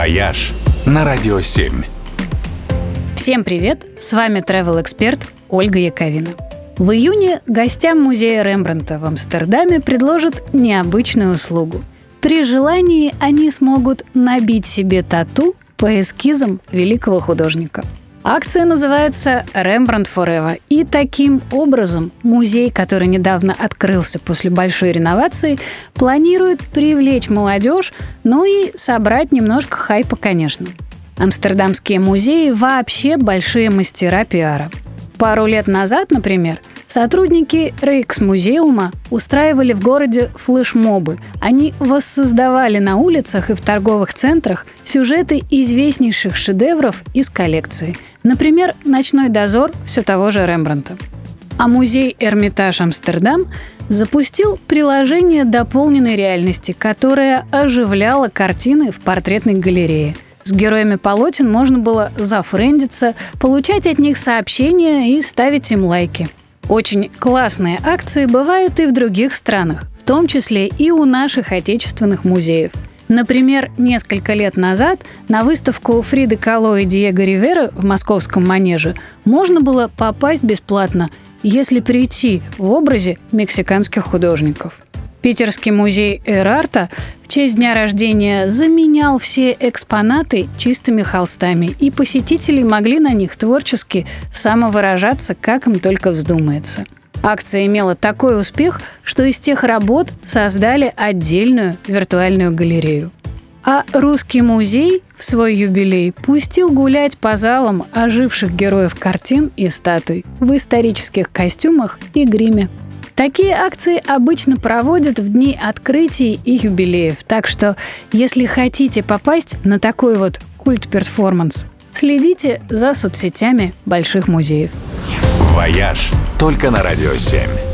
«Вояж» на Радио 7. Всем привет! С вами travel-эксперт Ольга Яковина. В июне гостям музея Рембрандта в Амстердаме предложат необычную услугу. При желании они смогут набить себе тату по эскизам великого художника – Акция называется «Рембрандт forever». И таким образом музей, который недавно открылся после большой реновации, планирует привлечь молодежь, ну и собрать немножко хайпа, конечно. Амстердамские музеи вообще большие мастера пиара. Пару лет назад, например, Сотрудники Рейкс-музеума устраивали в городе флешмобы. Они воссоздавали на улицах и в торговых центрах сюжеты известнейших шедевров из коллекции. Например, «Ночной дозор» все того же Рембранта. А музей «Эрмитаж Амстердам» запустил приложение дополненной реальности, которое оживляло картины в портретной галерее – с героями полотен можно было зафрендиться, получать от них сообщения и ставить им лайки – очень классные акции бывают и в других странах, в том числе и у наших отечественных музеев. Например, несколько лет назад на выставку Фриды Кало и Диего Ривера в московском манеже можно было попасть бесплатно, если прийти в образе мексиканских художников. Питерский музей Эрарта честь дня рождения заменял все экспонаты чистыми холстами, и посетители могли на них творчески самовыражаться, как им только вздумается. Акция имела такой успех, что из тех работ создали отдельную виртуальную галерею. А русский музей в свой юбилей пустил гулять по залам оживших героев картин и статуй в исторических костюмах и гриме. Такие акции обычно проводят в дни открытий и юбилеев, так что если хотите попасть на такой вот культ-перформанс, следите за соцсетями больших музеев. «Вояж» только на «Радио 7».